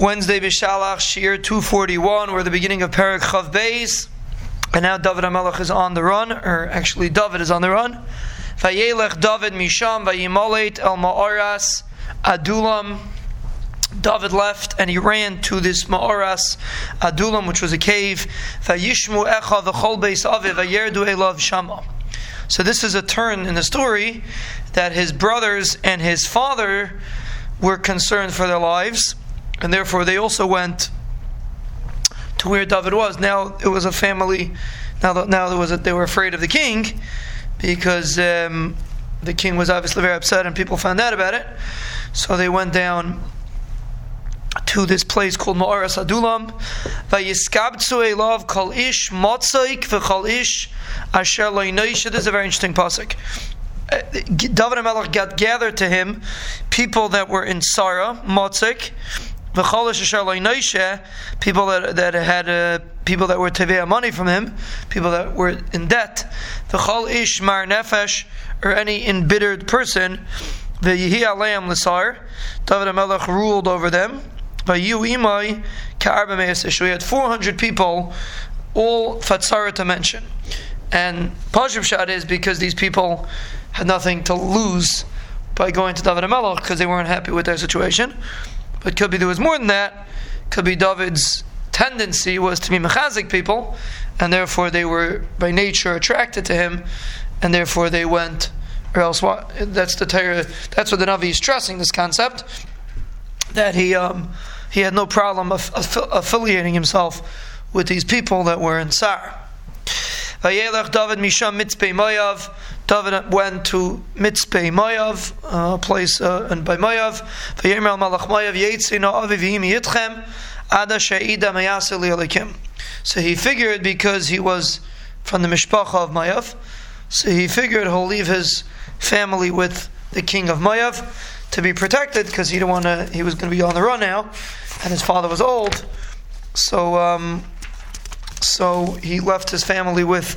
Wednesday Bishalach Shir 241. We're at the beginning of Perak Chav Beis. And now David HaMelech is on the run, or actually David is on the run. Vayelech David Misham Vayimalet El Ma'aras Adulam. David left and he ran to this Ma'aras Adulam, which was a cave. Vayishmu Echa V'chol Beis Aviv Vayerdu Elav Shama. So this is a turn in the story that his brothers and his father were concerned for their lives and therefore they also went to where David was. Now it was a family. Now, now there was a, they were afraid of the king because um, the king was obviously very upset, and people found out about it. So they went down to this place called Ma'aras Adulam. This is a very interesting pasuk. Uh, David HaMelech got gathered to him people that were in Sarah, Motzik, people that that had uh, people that were tevea money from him, people that were in debt. V'chol ish mar nefesh, or any embittered person. V'yihi aleim l'sar. David HaMelech ruled over them. V'yu imai ka'arba me'esish. We had 400 people, all fatzara to mention. And Pashim Shad is because these people had nothing to lose by going to David HaMelech because they weren't happy with their situation. But could be there was more than that. Could be David's tendency was to be mechazik people, and therefore they were by nature attracted to him, and therefore they went. Or else, what? That's the Torah. That's what the Navi is stressing this concept that he um, he had no problem of, affiliating himself with these people that were in Sar. Vayelech David Misham Mitzpeh Moav. David went to Mitzpeh Moav, a place uh, in by Moav. Vayemer Malach Moav Yetzina Avivim Yitchem Ada She'ida. So he figured because he was from the Mishpacha of Moav, so he figured he'll leave his family with the king of Moav to be protected because he didn't want to. He was going to be on the run now, and his father was old. So um, so he left his family with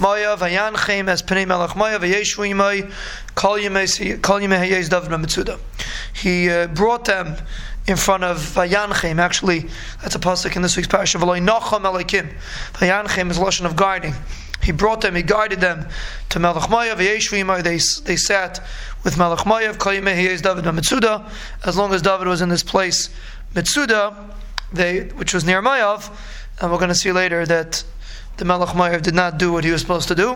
Maya Vayanchem as Pnei Melech Maya Vayeshu Imay Kol Hayez David Mitzuda. He uh, brought them in front of Vayanchem. Actually, that's a pasuk in this week's parasha. V'loy Nacham Elikim. Vayanchem is lashon of guarding. He brought them, he guided them to Melech V'yeshvu they, they sat with Melech Maya, Kol David Mitzuda. As long as David was in this place, Mitzuda, they, which was near Mayav, and we're going to see later that the Melech Mayav did not do what he was supposed to do.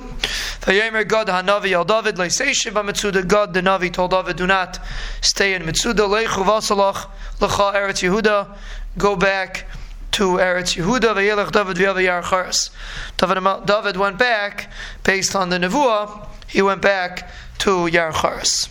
Vayemer Gad Hanavi al David leiseshiv Mitzuda. Gad the Navi told David, do not stay in Mitzuda. Leichu vasalach lecha Eretz Yehuda. Go back to Eretz Yehuda. Vayelech David v'yavayar charas. David, went back based on the nevuah. He went back to Yar Charas.